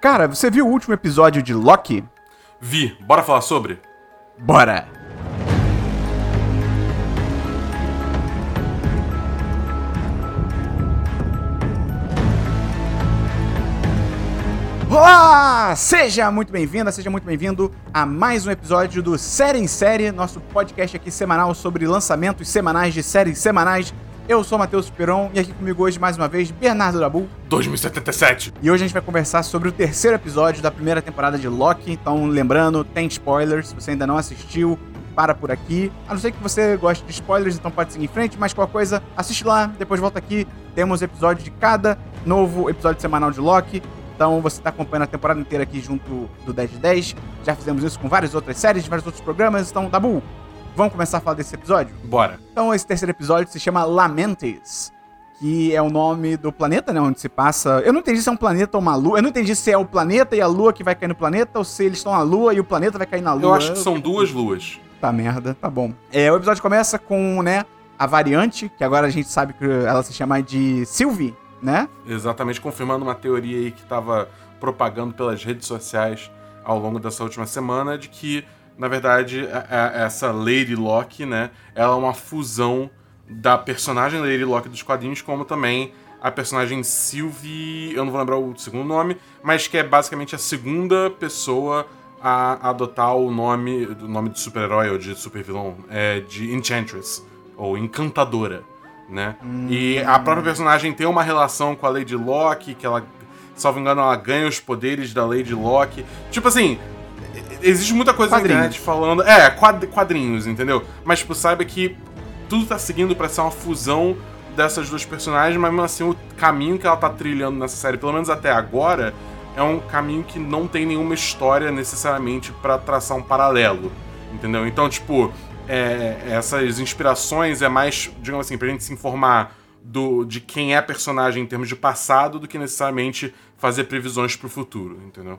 Cara, você viu o último episódio de Loki? Vi, bora falar sobre? Bora! Olá! Seja muito bem-vinda, seja muito bem-vindo a mais um episódio do Série em Série, nosso podcast aqui semanal sobre lançamentos semanais de séries semanais. Eu sou Matheus Peron e aqui comigo hoje mais uma vez Bernardo Dabu. 2077. E hoje a gente vai conversar sobre o terceiro episódio da primeira temporada de Loki. Então, lembrando, tem spoilers. Se você ainda não assistiu, para por aqui. A não ser que você goste de spoilers, então pode seguir em frente, mas qualquer coisa, assiste lá, depois volta aqui. Temos episódio de cada novo episódio semanal de Loki. Então você está acompanhando a temporada inteira aqui junto do 10 de 10. Já fizemos isso com várias outras séries, vários outros programas. Então, Dabu, vamos começar a falar desse episódio? Bora. Então, esse terceiro episódio se chama Lamentes, que é o nome do planeta, né? Onde se passa. Eu não entendi se é um planeta ou uma lua. Eu não entendi se é o planeta e a lua que vai cair no planeta, ou se eles estão na lua e o planeta vai cair na lua. Eu acho que são duas luas. Tá merda, tá bom. É, o episódio começa com, né, a variante, que agora a gente sabe que ela se chama de Sylvie, né? Exatamente, confirmando uma teoria aí que tava propagando pelas redes sociais ao longo dessa última semana, de que, na verdade, a- a- essa Lady Locke, né, ela é uma fusão da personagem Lady Locke dos quadrinhos, como também a personagem Sylvie, eu não vou lembrar o segundo nome, mas que é basicamente a segunda pessoa a adotar o nome, o nome de super-herói ou de super-vilão, é de Enchantress, ou Encantadora, né? E a própria personagem tem uma relação com a Lady Locke, que ela, salvo engano, ela ganha os poderes da Lady Locke. Tipo assim, existe muita coisa Quadrinhos. na internet falando. É, quad- quadrinhos, entendeu? Mas, tipo, saiba que tudo tá seguindo pra ser uma fusão dessas duas personagens, mas mesmo assim o caminho que ela tá trilhando nessa série, pelo menos até agora, é um caminho que não tem nenhuma história necessariamente pra traçar um paralelo, entendeu? Então, tipo, é, essas inspirações é mais, digamos assim, pra gente se informar do, de quem é personagem em termos de passado do que necessariamente fazer previsões pro futuro, entendeu?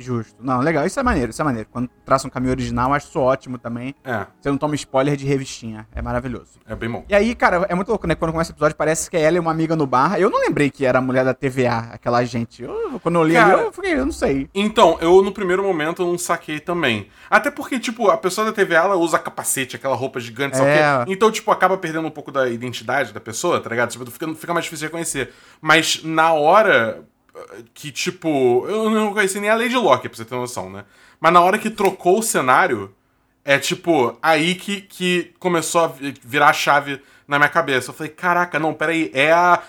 Justo. Não, legal. Isso é maneiro, isso é maneiro. Quando traça um caminho original, acho isso ótimo também. É, Você não toma spoiler de revistinha. É maravilhoso. é bem bom. E aí, cara, é muito louco, né? Quando começa o episódio, parece que ela é uma amiga no bar. Eu não lembrei que era a mulher da TVA, aquela agente. Eu, quando eu li ali, Cara- eu fiquei, eu não sei. Então, eu no primeiro momento eu não saquei também. Até porque, tipo, a pessoa da TVA ela usa capacete, aquela roupa gigante, sabe o É. quê? Então, tipo, acaba perdendo um pouco da identidade da pessoa, tá ligado? Tipo, fica, fica mais difícil de reconhecer. Mas na hora que, tipo, eu não conheci nem a Lady Locke, pra você ter noção, né? Mas na hora que trocou o cenário, é tipo, aí que, que começou a vi- virar a chave na minha cabeça. Eu falei, caraca, não, peraí, é a.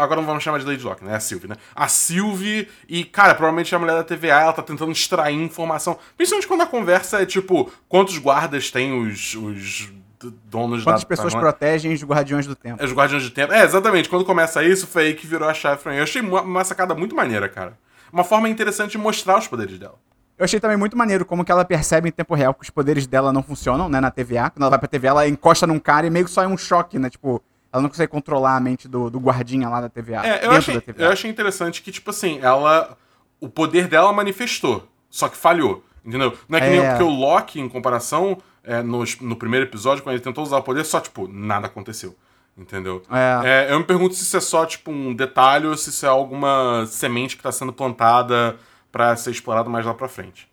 agora não vamos chamar de Lady Locke, né? É a Sylvie, né? A Sylvie, e, cara, provavelmente a mulher da TVA, ela tá tentando extrair informação. Principalmente quando a conversa é tipo, quantos guardas tem os, os donos Quantas da. pessoas da- protegem os Guardiões do Tempo? Os Guardiões do Tempo. É, exatamente. Quando começa isso, foi aí que virou a chave pra mim. Eu achei uma, sacada muito maneira, cara. Uma forma interessante de mostrar os poderes dela. Eu achei também muito maneiro como que ela percebe em tempo real que os poderes dela não funcionam, né, na TVA. Quando ela vai pra TVA, ela encosta num cara e meio que só é um choque, né? Tipo, ela não consegue controlar a mente do, do guardinha lá da TVA. É, eu achei, da TVA. eu achei interessante que, tipo assim, ela. O poder dela manifestou, só que falhou. Entendeu? Não é que nem É. porque o Loki, em comparação, é, nos- no, primeiro episódio, quando ele tentou usar o poder, só, tipo, nada aconteceu. Entendeu? É. É, eu me pergunto se isso é só, tipo, um detalhe ou se isso é alguma semente que tá sendo plantada pra ser explorado mais lá pra frente.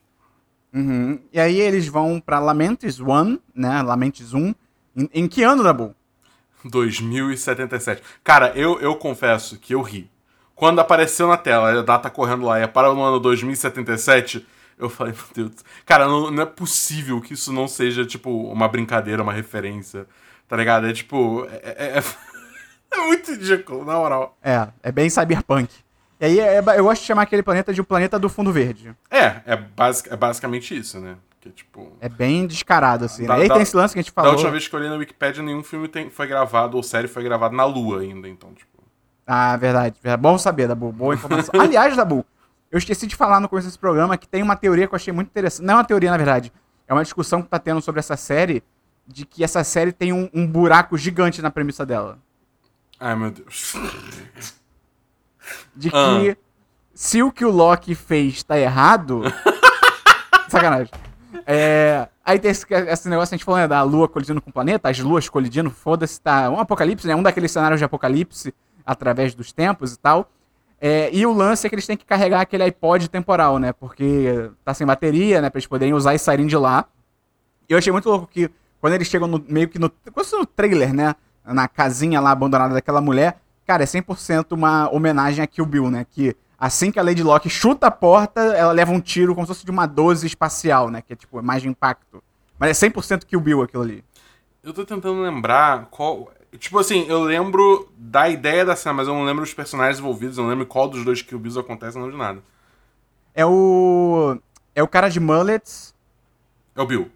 Uhum. E aí eles vão pra Lamentes One, né? Lamentes 1. Em, em que ano, Dabu? 2077. Cara, eu, eu confesso que eu ri. Quando apareceu na tela, a data correndo lá, e é para no ano 2077, eu falei, meu Deus. Cara, não, não é possível que isso não seja, tipo, uma brincadeira, uma referência. Tá ligado? É tipo. É, é- é muito ridículo, na moral. É, é bem cyberpunk. E aí é- eu gosto de chamar aquele planeta de o planeta do fundo verde. É, é, basic, é basicamente isso, né? Porque, tipo. É bem descarado, assim. Da- né? E aí da- tem esse lance que a gente Da falou. última vez que eu olhei na Wikipedia, nenhum filme tem- foi gravado, ou série foi gravado na Lua ainda, então, tipo. Ah, verdade. É bom saber, Dabu. Boa informação. Aliás, Dabu, eu esqueci de falar no começo desse programa que tem uma teoria que eu achei muito interessante. Não é uma teoria, na verdade. É uma discussão que tá tendo sobre essa série, de que essa série tem um, um buraco gigante na premissa dela. Ai, meu Deus. De que Ah. se o que o Loki fez tá errado. Sacanagem. É, aí tem esse, esse negócio que a gente falou, né, da lua colidindo com o planeta, as luas colidindo, foda-se, tá um apocalipse, né, um daqueles cenários de apocalipse através dos tempos e tal. É, e o lance é que eles têm que carregar aquele iPod temporal, né? Porque tá sem bateria, né? Pra eles poderem usar e saírem de lá. E eu achei muito louco que quando eles chegam no, meio que no. No trailer, né? Na casinha lá abandonada daquela mulher. Cara, é 100% uma homenagem a Kill Bill, né? Que assim que a Lady Locke chuta a porta, ela leva um tiro como se fosse de uma 12 espacial, né? Que é tipo, mais de impacto. Mas é 100% Kill Bill aquilo ali. Eu tô tentando lembrar qual. Tipo assim, eu lembro da ideia da cena, mas eu não lembro os personagens envolvidos, eu não lembro qual dos dois Kill Bills acontece, não lembro de nada. É o. É o cara de mullets. É o Bill.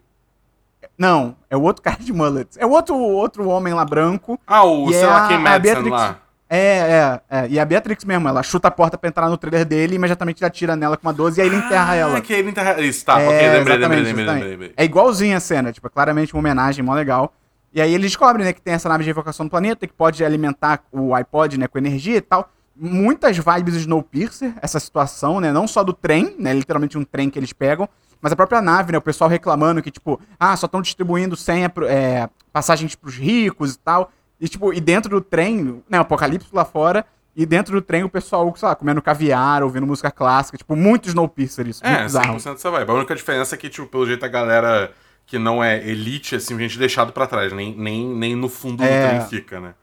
Não, é o outro cara de mullets. É o outro, outro homem lá branco. Ah, o sei é lá quem Madison Beatrix- lá. É, é, é. E a Beatrix mesmo, ela chuta a porta pra entrar no trailer dele e imediatamente atira nela com uma 12 e aí ele enterra Ah, ela. que ele enterra. Isso, tá, É, ok, lembrei, lembrei, lembrei, lembrei. É igualzinha a cena, tipo, é claramente uma homenagem, mó legal. E aí eles descobrem, né, que tem essa nave de evocação do planeta, que pode alimentar o iPod, né, com energia e tal. Muitas vibes Snowpiercer, essa situação, né, não só do trem, né, literalmente um trem que eles pegam, mas a própria nave, né, o pessoal reclamando que, tipo, ah, só estão distribuindo senha, é, passagens pros ricos e tal. E, tipo, e dentro do trem, né, o apocalipse lá fora, e dentro do trem o pessoal, sei lá, comendo caviar, ouvindo música clássica, tipo, muito Snowpiercer isso, muito É, bizarro. 100% dessa vibe. A única diferença é que, tipo, pelo jeito a galera que não é elite, assim, gente deixado pra trás, nem, nem, nem no fundo É. do trem fica, né?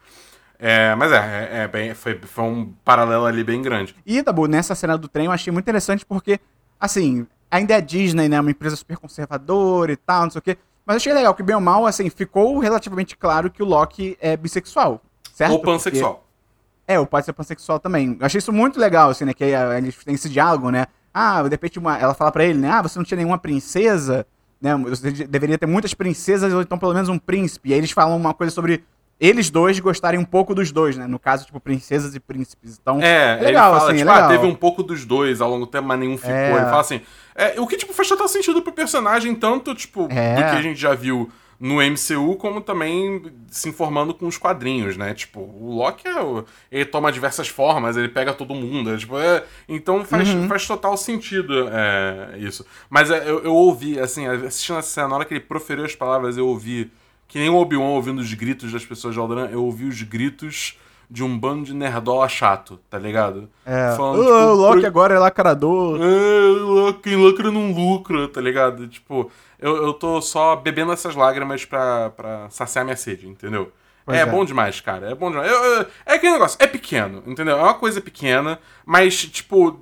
É, mas é, é, é bem, foi, foi um paralelo ali bem grande. E, Dabu, nessa cena do trem eu achei muito interessante porque, assim, ainda é Disney, né? Uma empresa super conservadora e tal, não sei o quê. Mas eu achei legal que, bem ou mal, assim, ficou relativamente claro que o Loki é bissexual. Certo? Ou pansexual. Porque- É, ou pode ser pansexual também. Eu achei isso muito legal, assim, né? Que eles têm esse diálogo, né? Ah, de repente uma, ela fala pra ele, né? Ah, você não tinha nenhuma princesa, né? Você deveria ter muitas princesas ou então pelo menos um príncipe. E aí eles falam uma coisa sobre eles dois gostarem um pouco dos dois, né? No caso, tipo, princesas e príncipes. Então, É, é legal, ele fala, assim, tipo, é ah, legal. teve um pouco dos dois ao longo do tempo, mas nenhum ficou. É. Ele fala assim. é, o que, tipo, faz total sentido pro personagem, tanto, tipo, É. do que a gente já viu no MCU, como também se informando com os quadrinhos, né? Tipo, o Loki é o- ele toma diversas formas, ele pega todo mundo. é, tipo, é- então faz, Uhum. faz total sentido é, isso. Mas é, eu, eu ouvi, assim, assistindo essa cena, na hora que ele proferiu as palavras, eu ouvi. Que nem o Obi-Wan ouvindo os gritos das pessoas de Alderan, eu ouvi os gritos de um bando de nerdola chato, tá ligado? É. Falando, "Ah, tipo, o Loki pro- agora é lacrador. é, quem lucra não lucra, tá ligado? Tipo, eu, eu tô só bebendo essas lágrimas pra, pra saciar minha sede, entendeu? É, é. bom demais, cara. É bom demais. Eu- eu- é aquele negócio, é pequeno, entendeu? É uma coisa pequena, mas, tipo.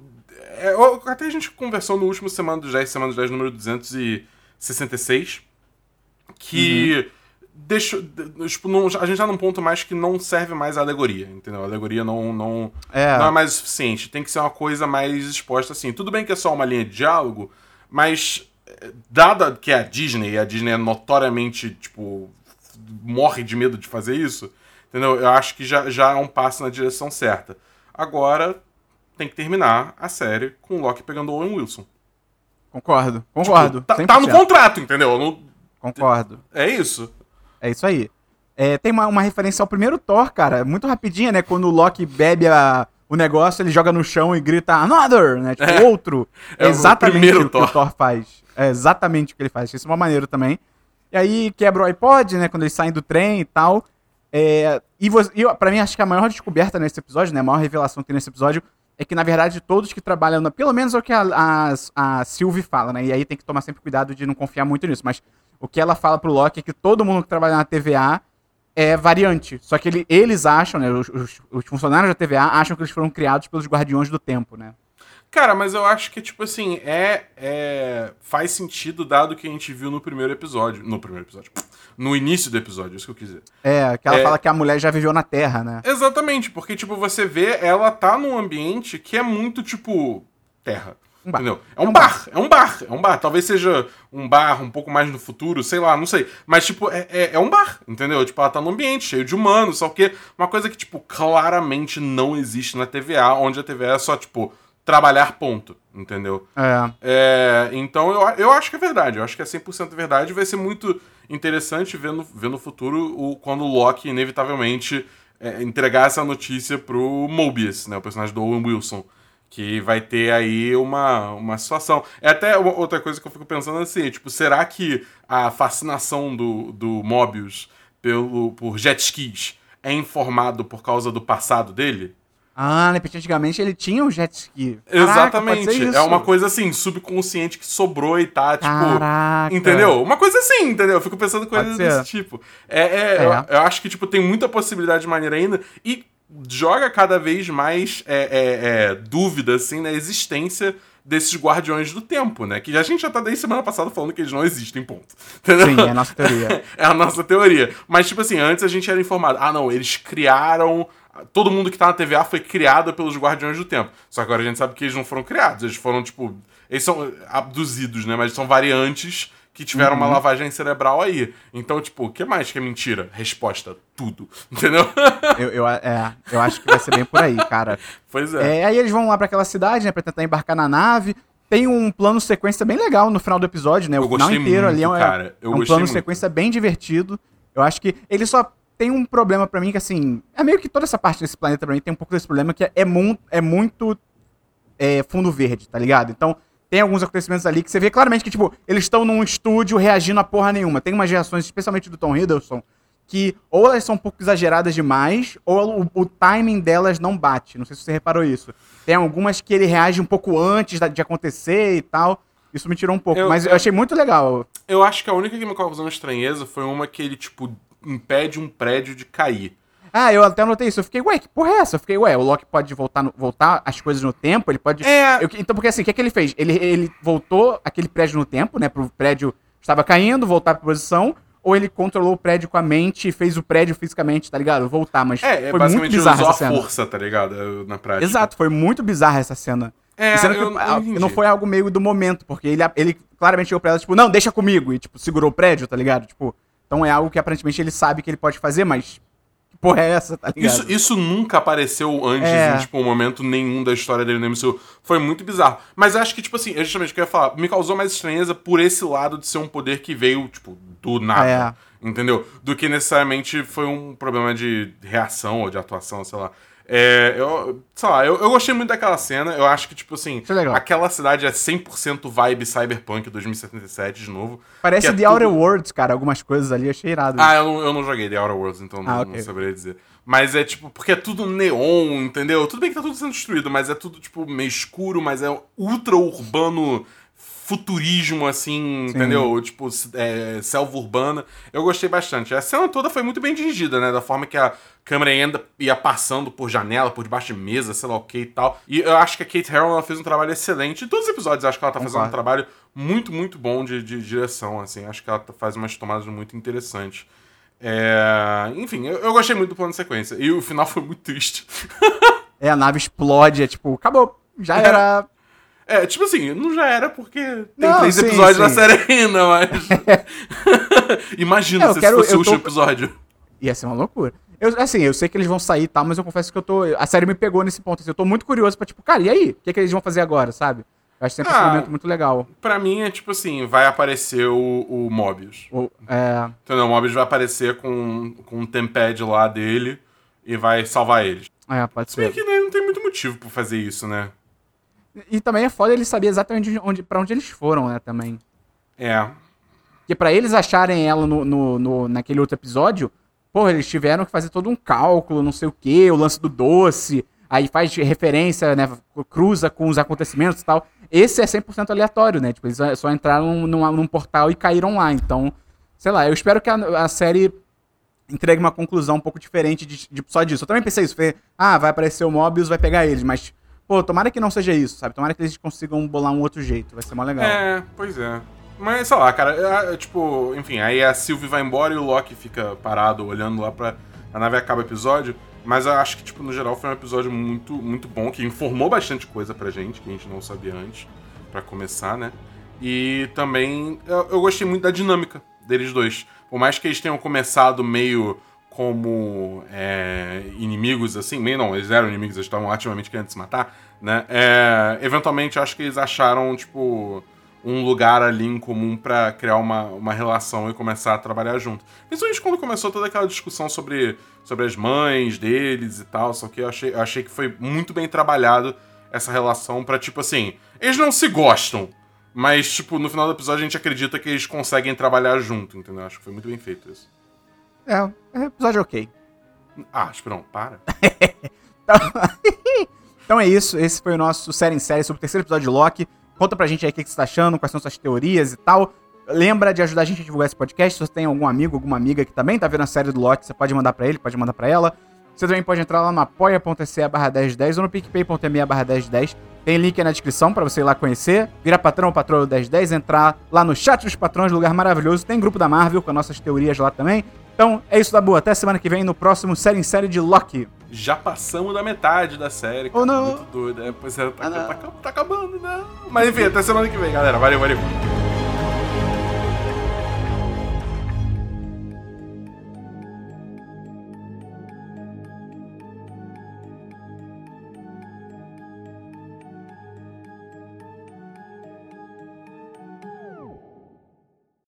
é, eu- até a gente conversou no último Semana dos 10, Semana dos 10, número 266, que. Deixa, de- tipo, não- a gente tá num ponto mais que não serve mais a alegoria, entendeu? A alegoria não, não, É. não é mais o suficiente. Tem que ser uma coisa mais exposta assim. Tudo bem que é só uma linha de diálogo, mas eh, dada que é a Disney, e a Disney é notoriamente, tipo, morre de medo de fazer isso, entendeu? Eu acho que já, já é um passo na direção certa. Agora tem que terminar a série com o Loki pegando o Owen Wilson. Concordo, concordo. Tá, tá no 100%. contrato, entendeu? Não- Concordo. é isso. É isso aí. É, tem uma, uma referência ao primeiro Thor, cara, muito rapidinha, né? Quando o Loki bebe a- o negócio, ele joga no chão e grita Another, né? Tipo, É. outro. É É o exatamente primeiro o que Thor. o Thor faz. É exatamente o que ele faz. Isso é uma maneira também. E aí quebra o iPod, né? Quando eles saem do trem e tal. É, e, você, eu- pra mim, acho que a maior descoberta nesse episódio, né? A maior revelação que tem nesse episódio é que, na verdade, todos que trabalham, na, pelo menos é o que a, a, a Sylvie fala, né? E aí tem que tomar sempre cuidado de não confiar muito nisso. Mas o que ela fala pro Loki é que todo mundo que trabalha na TVA é variante. Só que ele- eles acham, né? Os, os- os funcionários da TVA acham que eles foram criados pelos Guardiões do Tempo, né? Cara, mas eu acho que, tipo assim, é, é. Faz sentido dado que a gente viu no primeiro episódio. No primeiro episódio. No início do episódio, é isso que eu quis dizer. É, que ela É. fala que a mulher já viveu na Terra, né? Exatamente, porque, tipo, você vê, ela tá num ambiente que é muito, tipo, terra. Um bar. Entendeu? É um bar, é um bar, é um bar. Talvez seja um bar um pouco mais no futuro, sei lá, não sei. Mas, tipo, é, é, é um bar, entendeu? Tipo, ela tá num ambiente cheio de humanos, só que uma coisa que, tipo, claramente não existe na TVA, onde a TVA é só, tipo, trabalhar ponto, entendeu? É. É, então eu, eu acho que é verdade, eu acho que é 100% verdade. Vai ser muito interessante ver no, ver no futuro o, quando o Loki, inevitavelmente, é, entregar essa notícia pro Mobius, né, o personagem do Owen Wilson. Que vai ter aí uma, uma situação. É até outra coisa que eu fico pensando assim, tipo, será que a fascinação do, do Mobius pelo, por jet skis é informado por causa do passado dele? Ah, né? Porque antigamente ele tinha um jet ski. Caraca, Exatamente. É uma coisa assim, subconsciente que sobrou e tá, tipo. Caraca. Entendeu? Uma coisa assim, entendeu? Eu fico pensando coisas desse tipo. É, é, É. Eu, eu acho que, tipo, tem muita possibilidade de maneira ainda. E joga cada vez mais é, é, é, dúvida, assim, na existência desses guardiões do tempo, né? Que a gente já tá desde semana passada falando que eles não existem, ponto. Entendeu? Sim, é a nossa teoria. é a nossa teoria. Mas, tipo assim, antes a gente era informado. Ah, não, eles criaram. Todo mundo que tá na TVA foi criado pelos Guardiões do Tempo. Só que agora a gente sabe que eles não foram criados. Eles foram, tipo. Eles são abduzidos, né? Mas são variantes que tiveram Uhum. uma lavagem cerebral aí. Então, tipo, o que mais que é mentira? Resposta: tudo. Entendeu? Eu, eu, é, eu acho que vai ser bem por aí, cara. pois é. É, aí eles vão lá pra aquela cidade, né, pra tentar embarcar na nave. Tem um plano sequência bem legal no final do episódio, né? Eu o final inteiro ali é um, muito, cara. Eu é um plano muito. sequência bem divertido. Eu acho que ele só tem um problema pra mim que, assim, é meio que toda essa parte desse planeta pra mim tem um pouco desse problema que é, é, mu é muito é, fundo verde, tá ligado? Então, tem alguns acontecimentos ali que você vê claramente que, tipo, eles estão num estúdio reagindo a porra nenhuma. Tem umas reações, especialmente do Tom Hiddleston, que ou elas são um pouco exageradas demais, ou o, o timing delas não bate. Não sei se você reparou isso. Tem algumas que ele reage um pouco antes de acontecer e tal. Isso me tirou um pouco, Eu- mas eu eu- achei muito legal. Eu acho que a única que me causou estranheza foi uma que ele, tipo, impede um prédio de cair. Ah, eu até anotei isso. Eu fiquei, ué, que porra é essa? Eu fiquei, ué, o Loki pode voltar, no- voltar as coisas no tempo, ele pode. É. Eu- então, porque assim, o que, é que ele fez? Ele, ele voltou aquele prédio no tempo, né? Pro prédio estava caindo, voltar pra posição, ou ele controlou o prédio com a mente e fez o prédio fisicamente, tá ligado? Voltar, mas É, é foi muito bizarra essa cena. força, tá ligado? Na prática. Exato, foi muito bizarra essa cena. É, sendo que eu- eu ah, entendi. não foi algo meio do momento, porque ele, ele claramente chegou pra ela, tipo, não, deixa comigo, e, tipo, segurou o prédio, tá ligado? Tipo, então é algo que aparentemente ele sabe que ele pode fazer, mas que porra é essa, tá ligado? Isso, isso nunca apareceu antes É. em, tipo, um momento nenhum da história dele no MCU. Foi muito bizarro. Mas eu acho que, tipo assim, é justamente o que eu ia falar. Me causou mais estranheza por esse lado de ser um poder que veio, tipo, do nada. Entendeu? Do que necessariamente foi um problema de reação ou de atuação, sei lá. É, eu, sei lá, eu, eu gostei muito daquela cena. Eu acho que, tipo assim, é aquela cidade é 100% vibe Cyberpunk 2077 de novo. Parece é The Outer tudo- Worlds, cara, algumas coisas ali, achei irado. ah, eu não, eu não joguei The Outer Worlds, então não, Ah, não ok. saberia dizer. Mas é tipo, porque é tudo neon, entendeu? Tudo bem que tá tudo sendo destruído, mas é tudo, tipo, meio escuro, mas é ultra urbano futurismo, assim, entendeu? Tipo, é, selva urbana. Eu gostei bastante. A cena toda foi muito bem dirigida, né? Da forma que a câmera ainda ia passando por janela, por debaixo de mesa, sei lá o que e tal. E eu acho que a Kate Harrow ela fez um trabalho excelente. Em todos os episódios, acho que ela tá fazendo um trabalho muito, muito bom de, de direção, assim. Acho que ela tá- faz umas tomadas muito interessantes. É, Enfim, eu, eu gostei muito do plano de sequência. E o final foi muito triste. É, a nave explode, é tipo, acabou, já era. É, tipo assim, não já era porque tem Não, três sim, episódios na sim. série ainda, mas. Imagina É, eu se quero- fosse eu o tô- último episódio. Ia ser uma loucura. Eu, assim, eu sei que eles vão sair e tal, mas eu confesso que eu tô. A série me pegou nesse ponto. assim, eu tô muito curioso pra, tipo, cara, e aí? O que, é que eles vão fazer agora, sabe? Eu acho sempre Ah. momento muito legal. Pra mim é tipo assim: vai aparecer o, o Mobius. O- é, Entendeu? O Mobius vai aparecer com, com um tempad lá dele e vai salvar eles. é, pode Se bem que né, não tem muito motivo pra fazer isso, né? E também é foda ele saber exatamente onde, pra onde eles foram, né, também. É. Porque pra eles acharem ela no, no, no- naquele outro episódio, porra, eles tiveram que fazer todo um cálculo, não sei o quê, o lance do doce, aí faz referência, né, cruza com os acontecimentos e tal. Esse é 100% aleatório, né, tipo, eles só entraram num, num portal e caíram lá, então, sei lá, eu espero que a, a série entregue uma conclusão um pouco diferente de, de- só disso. Eu também pensei isso, falei, ah, vai aparecer o Mobius, vai pegar eles, mas, pô, tomara que não seja isso, sabe, tomara que eles consigam bolar um outro jeito, vai ser mó legal. É, pois é. Mas, sei lá, cara, é, é, tipo, enfim, aí a Sylvie vai embora e o Loki fica parado olhando lá pra. A nave acaba o episódio. Mas eu acho que, tipo, no geral foi um episódio muito, muito bom, que informou bastante coisa pra gente, que a gente não sabia antes, pra começar, né? E também eu, eu gostei muito da dinâmica deles dois. Por mais que eles tenham começado meio como é, inimigos, assim, meio não, eles eram inimigos, eles estavam ativamente querendo se matar, né? É, eventualmente acho que eles acharam, tipo, um lugar ali em comum pra criar uma, uma relação e começar a trabalhar junto. Principalmente quando começou toda aquela discussão sobre, sobre as mães deles e tal, só que eu achei, eu achei que foi muito bem trabalhado essa relação pra, tipo assim, eles não se gostam, mas, tipo, no final do episódio a gente acredita que eles conseguem trabalhar junto, entendeu? Acho que foi muito bem feito isso. É, é episódio ok. Ah, Esperão, para. então é isso. Esse foi o nosso série em série sobre o terceiro episódio de Loki. Conta pra gente aí o que você tá achando, quais são suas teorias e tal. Lembra de ajudar a gente a divulgar esse podcast. Se você tem algum amigo, alguma amiga que também tá vendo a série do Loki, você pode mandar pra ele, pode mandar pra ela. Você também pode entrar lá no apoia.se barra 1010 ou no picpay.me barra 1010. Tem link aí na descrição para você ir lá conhecer. Virar patrão ou patrão do 1010, entrar lá no chat dos patrões, lugar maravilhoso. Tem grupo da Marvel com as nossas teorias lá também. Então é isso da boa. Até semana que vem no próximo série em série de Loki. Já passamos da metade da série. Cara. Oh, não. Muito doido. É, pois é, tá, ah, tá, tá, tá acabando, né? Mas enfim, até semana que vem, galera. Valeu, valeu.